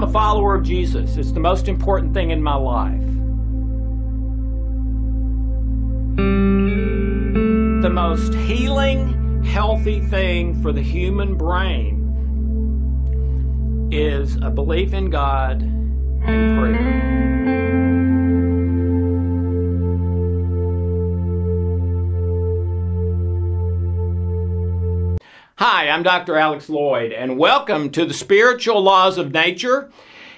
I'm a follower of Jesus. It's the most important thing in my life. The most healing, healthy thing for the human brain is a belief in God and prayer. Hi, I'm Dr. Alex Loyd, and welcome to the Spiritual Laws of Nature.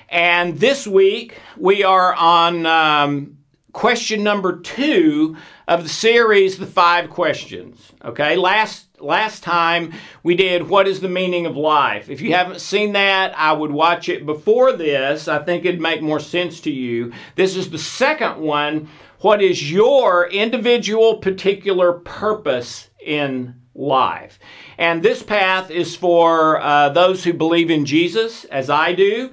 And this week we are on um, question number two of the series, The Five Questions. Okay, last last time we did What is the Meaning of Life? If you haven't seen that, I would watch it before this. I think it'd make more sense to you. This is the second one. What is your individual particular purpose in life? And this path is for uh, those who believe in Jesus, as I do.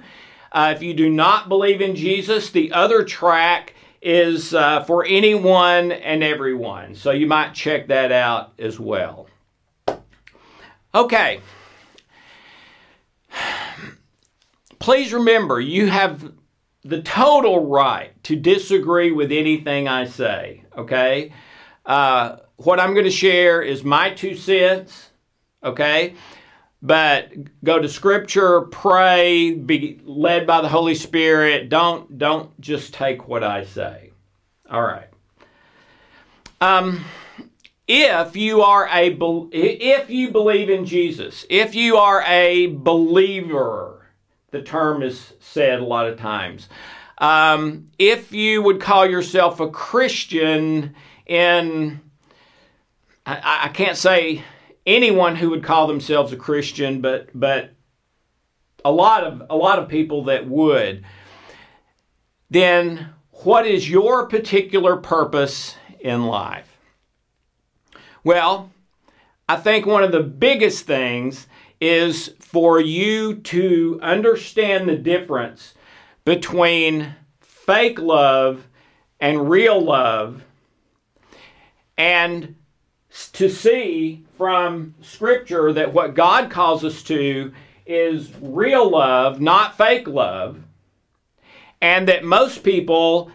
Uh, if you do not believe in Jesus, the other track is uh, for anyone and everyone. So you might check that out as well. Okay. Please remember, you have the total right to disagree with anything I say, okay? Uh, what I'm going to share is my two cents, okay? But go to scripture, pray, be led by the Holy Spirit. Don't don't just take what I say. All right. Um if you are a if you believe in Jesus, if you are a believer, the term is said a lot of times. Um, if you would call yourself a Christian, in I, I can't say anyone who would call themselves a Christian, but but a lot of a lot of people that would, then what is your particular purpose in life? Well, I think one of the biggest things is for you to understand the difference between fake love and real love and to see from Scripture that what God calls us to is real love, not fake love, and that most people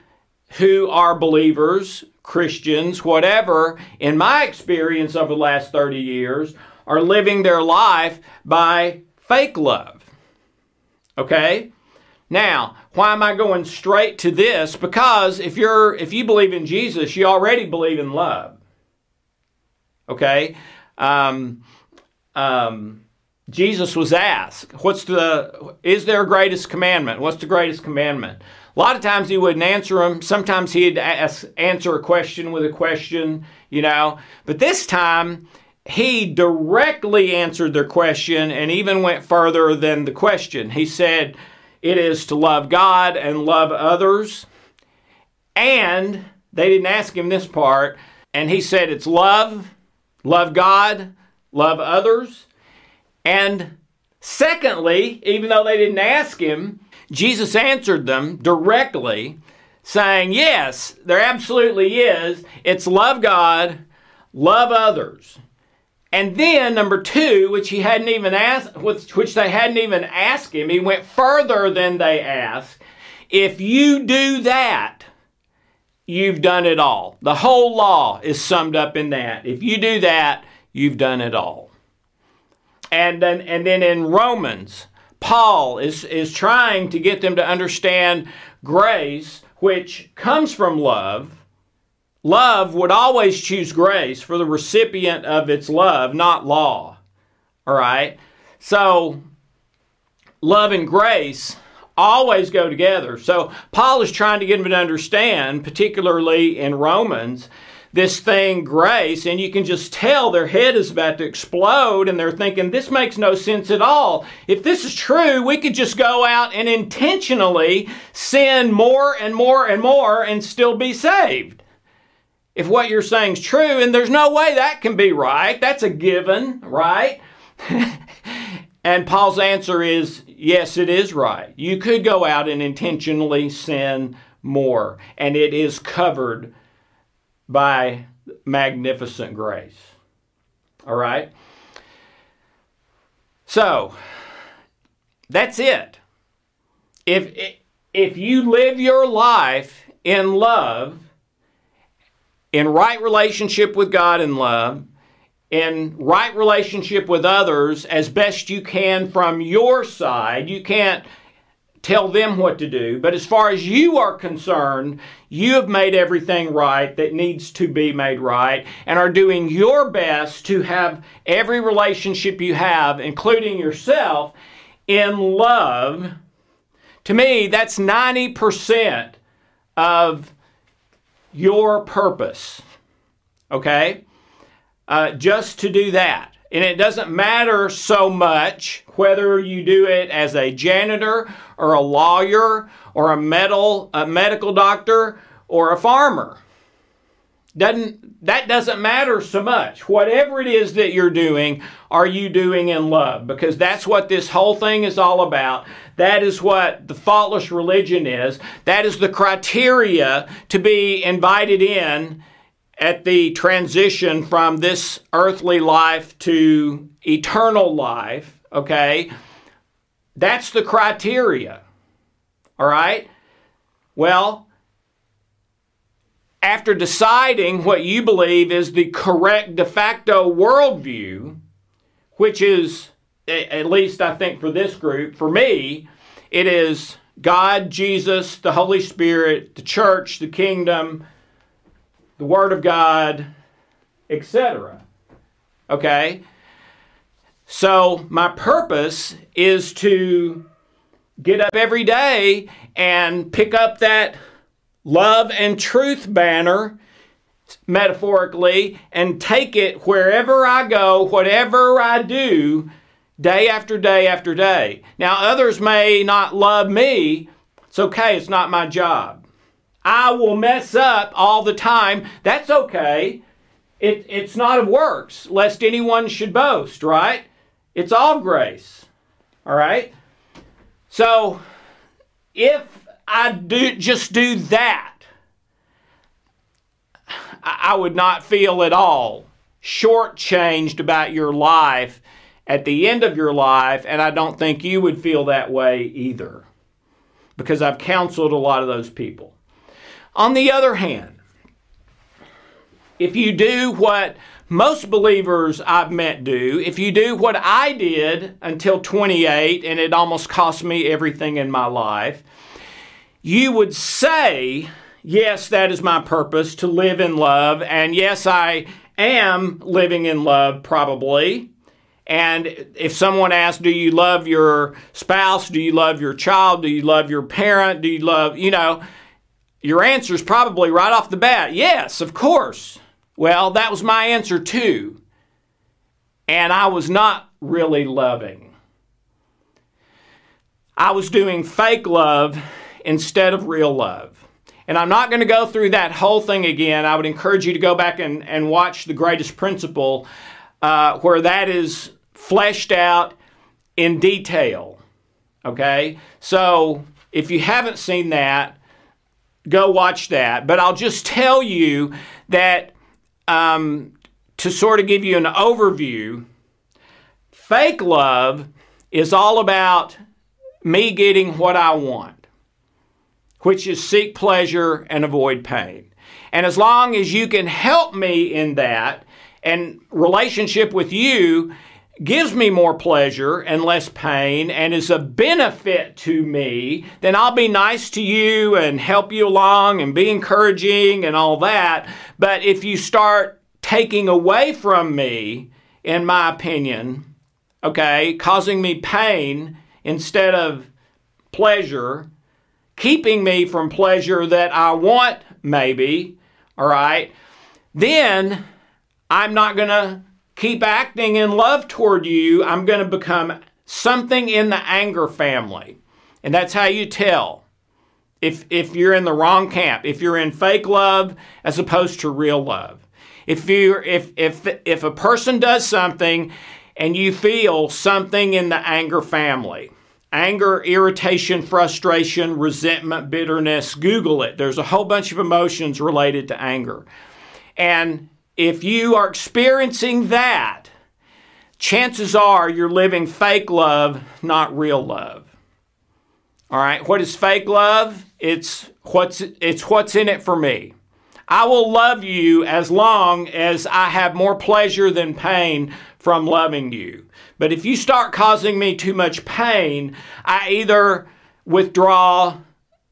who are believers, Christians, whatever, in my experience over the last 30 years, are living their life by fake love. Okay? Now, why am I going straight to this? Because if you're if you believe in Jesus, you already believe in love. Okay? Um, um, Jesus was asked, "What's the is there a greatest commandment? What's the greatest commandment?" A lot of times he wouldn't answer them. Sometimes he'd ask, answer a question with a question, you know. But this time he directly answered their question and even went further than the question. He said, "It is to love God and love others." And they didn't ask him this part, and he said, "It's love love God, love others. And secondly, even though they didn't ask him, Jesus answered them directly, saying, Yes, there absolutely is. It's love God, love others. And then number two, which he hadn't even asked, which they hadn't even asked him, he went further than they asked. If you do that, you've done it all. The whole law is summed up in that. If you do that, you've done it all. And then, and then in Romans, Paul is, is trying to get them to understand grace, which comes from love. Love would always choose grace for the recipient of its love, not law. All right? So, love and grace always go together. So Paul is trying to get them to understand, particularly in Romans, this thing, grace, and you can just tell their head is about to explode and they're thinking, this makes no sense at all. If this is true, we could just go out and intentionally sin more and more and more and still be saved. If what you're saying is true, and there's no way that can be right, that's a given, right? and Paul's answer is yes, it is right. You could go out and intentionally sin more, and it is covered by magnificent grace. All right? So, that's it. if if you live your life in love, in right relationship with God in love, in right relationship with others as best you can from your side, you can't tell them what to do. But as far as you are concerned, you have made everything right that needs to be made right and are doing your best to have every relationship you have, including yourself, in love. To me, that's 90% of your purpose. Okay? Uh, just to do that. And it doesn't matter so much whether you do it as a janitor or a lawyer or a, metal, a medical doctor or a farmer. Doesn't, that doesn't matter so much. Whatever it is that you're doing, are you doing in love? Because that's what this whole thing is all about. That is what the faultless religion is. That is the criteria to be invited in at the transition from this earthly life to eternal life, okay? That's the criteria. All right? Well, after deciding what you believe is the correct de facto worldview, which is, at least I think for this group, for me, it is God, Jesus, the Holy Spirit, the church, the kingdom, the Word of God, etc. Okay? So, my purpose is to get up every day and pick up that love and truth banner, metaphorically, and take it wherever I go, whatever I do, day after day after day. Now, others may not love me. It's okay, it's not my job. I will mess up all the time. That's okay. It, it's not of works, lest anyone should boast, right? It's all grace. All right? So, if I do just do that, I would not feel at all shortchanged about your life at the end of your life, and I don't think you would feel that way either because I've counseled a lot of those people. On the other hand, if you do what most believers I've met do, if you do what I did until 28 and it almost cost me everything in my life, you would say, Yes, that is my purpose to live in love. And yes, I am living in love, probably. And if someone asks, Do you love your spouse? Do you love your child? Do you love your parent? Do you love, you know, your answer is probably right off the bat yes, of course. Well, that was my answer too. And I was not really loving. I was doing fake love instead of real love. And I'm not going to go through that whole thing again. I would encourage you to go back and, and watch The Greatest Principle, uh, where that is fleshed out in detail. Okay? So if you haven't seen that, go watch that. But I'll just tell you that um, to sort of give you an overview, fake love is all about me getting what I want, which is seek pleasure and avoid pain. And as long as you can help me in that and relationship with you gives me more pleasure and less pain and is a benefit to me, then I'll be nice to you and help you along and be encouraging and all that. But if you start taking away from me, in my opinion, okay, causing me pain instead of pleasure, keeping me from pleasure that I want, maybe, all right, then I'm not going to keep acting in love toward you, I'm going to become something in the anger family. And that's how you tell if, if you're in the wrong camp, if you're in fake love as opposed to real love. If, you if, if, if a person does something and you feel something in the anger family, anger, irritation, frustration, resentment, bitterness, Google it. There's a whole bunch of emotions related to anger. And if you are experiencing that, chances are you're living fake love, not real love. All right, what is fake love? It's what's it's what's in it for me. I will love you as long as I have more pleasure than pain from loving you. But if you start causing me too much pain, I either withdraw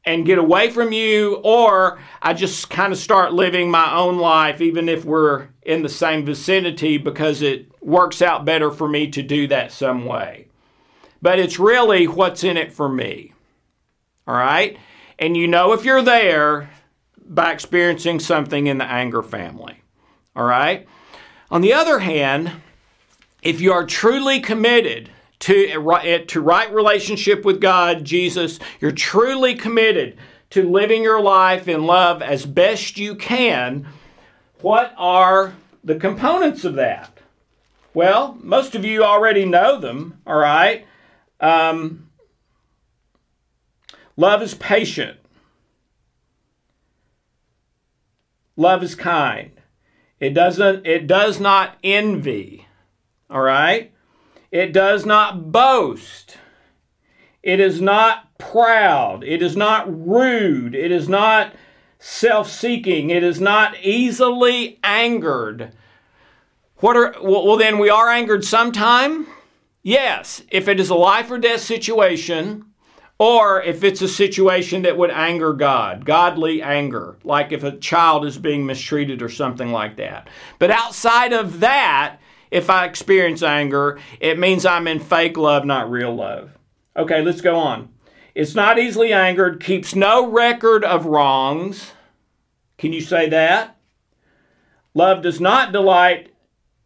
and get away from you, or I just kind of start living my own life, even if we're in the same vicinity, because it works out better for me to do that some way. But it's really what's in it for me. All right? And you know if you're there by experiencing something in the anger family. All right? On the other hand, if you are truly committed to, to right relationship with God, Jesus, you're truly committed to living your life in love as best you can, what are the components of that? Well, most of you already know them, all right? Um, love is patient. Love is kind. It doesn't it does not envy. All right? It does not boast. It is not proud. It is not rude. It is not self seeking. It is not easily angered. What are, well, then we are angered sometime? Yes, if it is a life or death situation, or if it's a situation that would anger God, godly anger, like if a child is being mistreated or something like that. But outside of that, if I experience anger, it means I'm in fake love, not real love. Okay, let's go on. It's not easily angered, keeps no record of wrongs. Can you say that? Love does not delight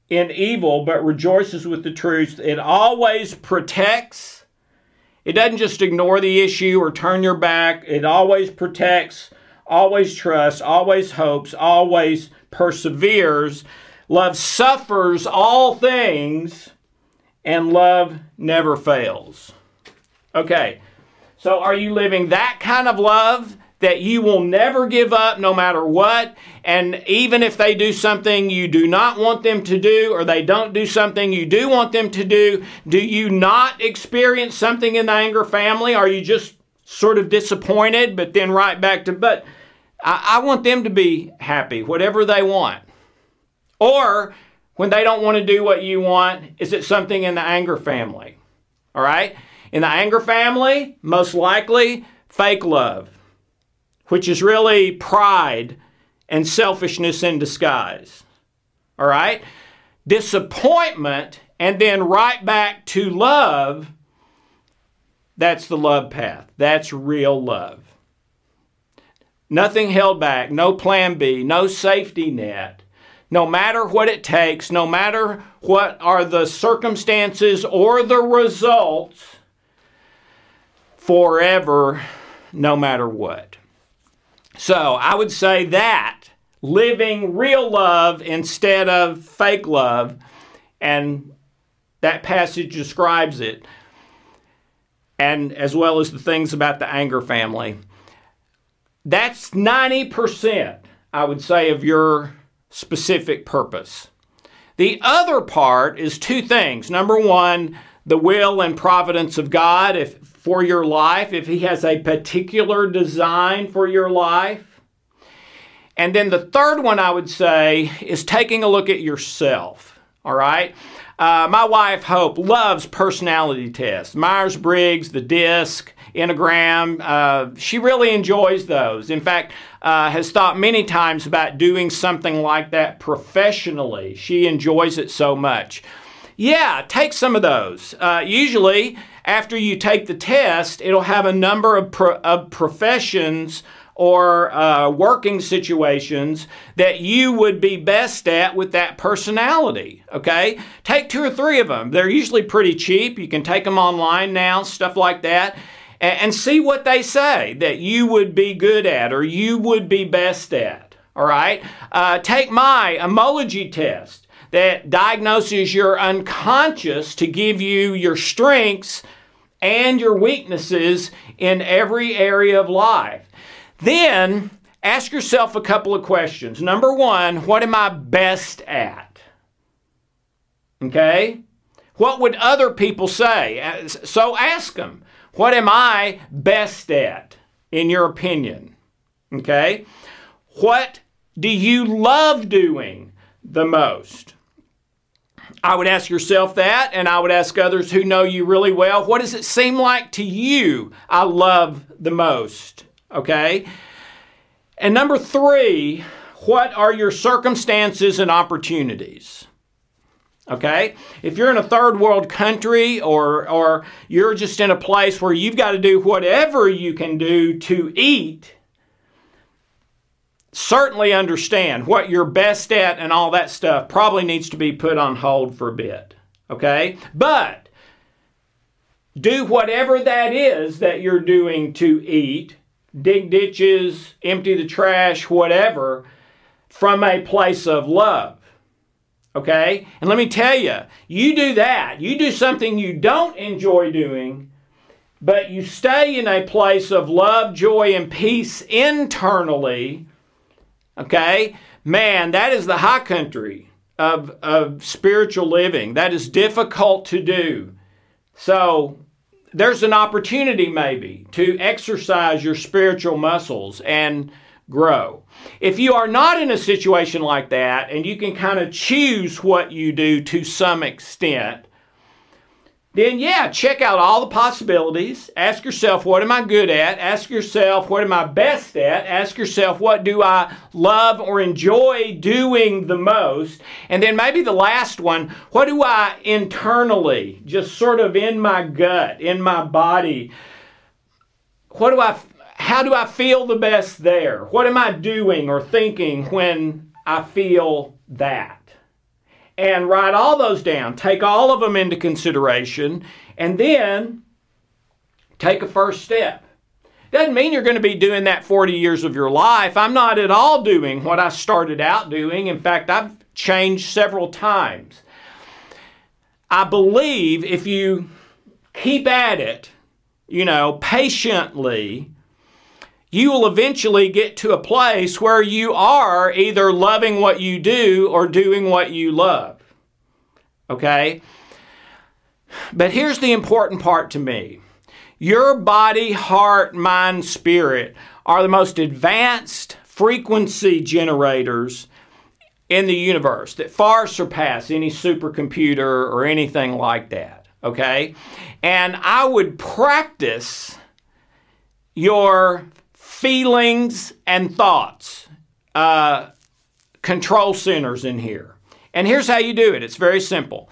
in evil, but rejoices with the truth. It always protects. It doesn't just ignore the issue or turn your back. It always protects, always trusts, always hopes, always perseveres. Love suffers all things, and love never fails. Okay, so are you living that kind of love that you will never give up no matter what? And even if they do something you do not want them to do, or they don't do something you do want them to do, do you not experience something in the anger family? Are you just sort of disappointed, but then right back to, but I, I want them to be happy, whatever they want. Or when they don't want to do what you want, is it something in the anger family? All right? In the anger family, most likely fake love, which is really pride and selfishness in disguise. All right? Disappointment and then right back to love, that's the love path. That's real love. Nothing held back, no plan B, no safety net no matter what it takes, no matter what are the circumstances or the results, forever, no matter what. So I would say that living real love instead of fake love, and that passage describes it, and as well as the things about the anger family. That's 90%, I would say, of your specific purpose. The other part is two things. Number one, the will and providence of God if, for your life, if He has a particular design for your life. And then the third one I would say is taking a look at yourself. All right? Uh, my wife, Hope, loves personality tests Myers Briggs, the DISC, Enneagram. Uh, she really enjoys those. In fact, uh, has thought many times about doing something like that professionally. She enjoys it so much. Yeah, take some of those. Uh, usually, after you take the test, it'll have a number of, pro- of professions or uh, working situations that you would be best at with that personality. Okay? Take two or three of them. They're usually pretty cheap. You can take them online now, stuff like that and see what they say that you would be good at or you would be best at. All right? Uh, take my emology test that diagnoses your unconscious to give you your strengths and your weaknesses in every area of life. Then ask yourself a couple of questions. Number one, what am I best at? Okay? What would other people say? So ask them. What am I best at, in your opinion? Okay? What do you love doing the most? I would ask yourself that, and I would ask others who know you really well. What does it seem like to you I love the most? Okay? And number three, what are your circumstances and opportunities? Okay? If you're in a third world country or, or you're just in a place where you've got to do whatever you can do to eat, certainly understand what you're best at and all that stuff probably needs to be put on hold for a bit. Okay? But do whatever that is that you're doing to eat, dig ditches, empty the trash, whatever, from a place of love. Okay? And let me tell you, you do that, you do something you don't enjoy doing, but you stay in a place of love, joy, and peace internally. Okay? Man, that is the high country of, of spiritual living. That is difficult to do. So, there's an opportunity maybe to exercise your spiritual muscles and grow. If you are not in a situation like that and you can kind of choose what you do to some extent, then yeah, check out all the possibilities. Ask yourself, what am I good at? Ask yourself, what am I best at? Ask yourself, what do I love or enjoy doing the most? And then maybe the last one, what do I internally, just sort of in my gut, in my body, what do I how do I feel the best there? What am I doing or thinking when I feel that? And write all those down. Take all of them into consideration and then take a first step. Doesn't mean you're going to be doing that 40 years of your life. I'm not at all doing what I started out doing. In fact, I've changed several times. I believe if you keep at it, you know, patiently, you will eventually get to a place where you are either loving what you do or doing what you love. Okay? But here's the important part to me your body, heart, mind, spirit are the most advanced frequency generators in the universe that far surpass any supercomputer or anything like that. Okay? And I would practice your feelings and thoughts, uh, control centers in here. And here's how you do it it's very simple.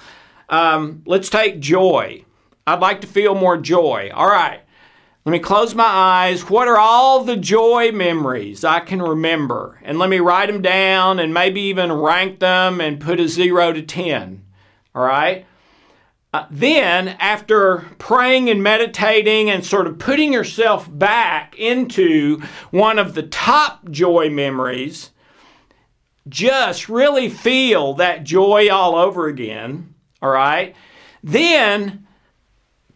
Um, let's take joy. I'd like to feel more joy. All right. Let me close my eyes. What are all the joy memories I can remember? And let me write them down and maybe even rank them and put a zero to 10. All right? Uh, then, after praying and meditating and sort of putting yourself back into one of the top joy memories, just really feel that joy all over again, all right? Then,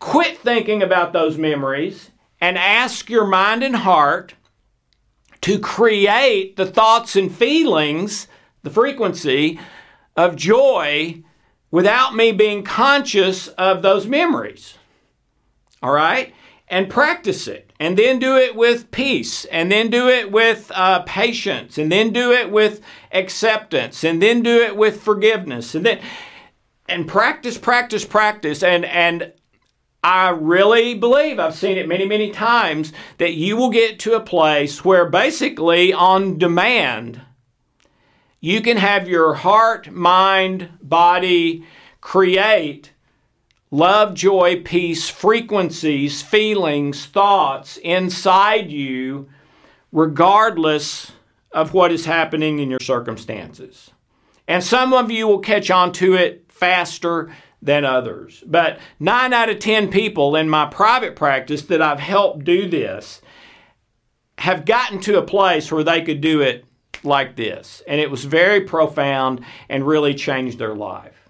quit thinking about those memories and ask your mind and heart to create the thoughts and feelings, the frequency of joy without me being conscious of those memories. All right? And practice it. And then do it with peace. And then do it with uh, patience. And then do it with acceptance. And then do it with forgiveness. And then, and practice, practice, practice. And, and I really believe, I've seen it many, many times, that you will get to a place where basically on demand, you can have your heart, mind, body create love, joy, peace, frequencies, feelings, thoughts inside you, regardless of what is happening in your circumstances. And some of you will catch on to it faster than others. But nine out of 10 people in my private practice that I've helped do this have gotten to a place where they could do it like this. And it was very profound and really changed their life.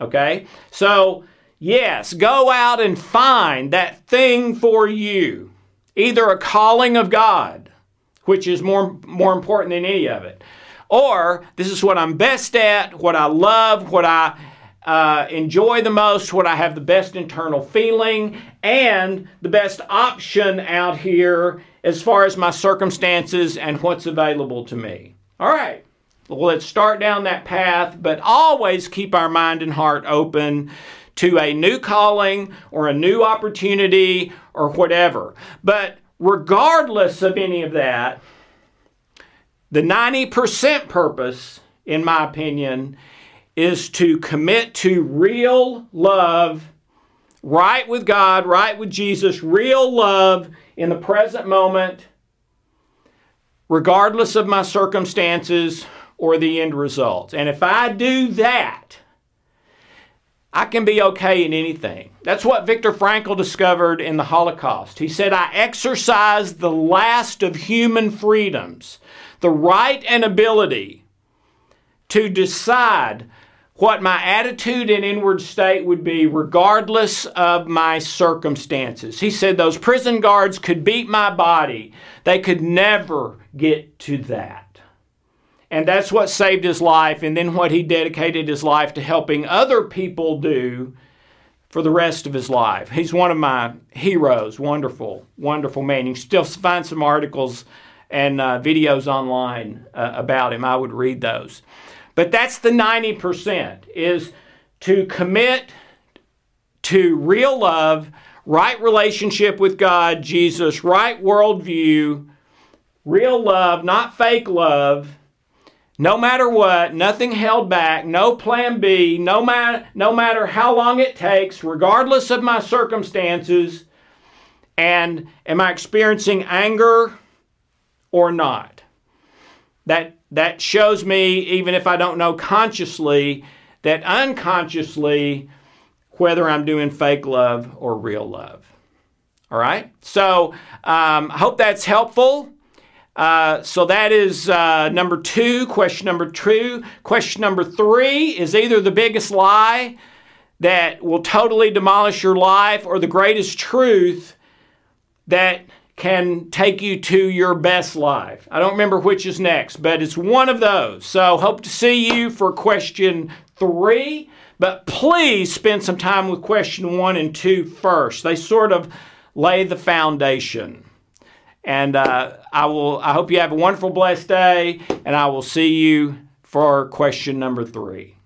Okay? So, yes, go out and find that thing for you. Either a calling of God, which is more, more important than any of it, or this is what I'm best at, what I love, what I uh, enjoy the most, what I have the best internal feeling, and the best option out here as far as my circumstances and what's available to me. All right, well, let's start down that path, but always keep our mind and heart open to a new calling or a new opportunity or whatever. But regardless of any of that, the 90% purpose, in my opinion, is to commit to real love, right with God, right with Jesus, real love in the present moment, regardless of my circumstances or the end result. And if I do that, I can be okay in anything. That's what Viktor Frankl discovered in the Holocaust. He said, I exercise the last of human freedoms, the right and ability to decide what my attitude and inward state would be regardless of my circumstances. He said those prison guards could beat my body, they could never get to that. And that's what saved his life, and then what he dedicated his life to helping other people do for the rest of his life. He's one of my heroes. Wonderful, wonderful man. You can still find some articles and uh, videos online uh, about him. I would read those. But that's the 90% is to commit to real love, right relationship with God, Jesus, right worldview, real love, not fake love. No matter what, nothing held back, no plan B, no matter, no matter how long it takes, regardless of my circumstances. And am I experiencing anger or not? That that shows me, even if I don't know consciously, that unconsciously, whether I'm doing fake love or real love. All right? So um, I hope that's helpful. Uh, so that is uh, number two, question number two. Question number three is either the biggest lie that will totally demolish your life or the greatest truth that can take you to your best life. I don't remember which is next, but it's one of those. So, hope to see you for question three. But please spend some time with question one and two first. They sort of lay the foundation. And uh, I will. I hope you have a wonderful, blessed day, and I will see you for question number three.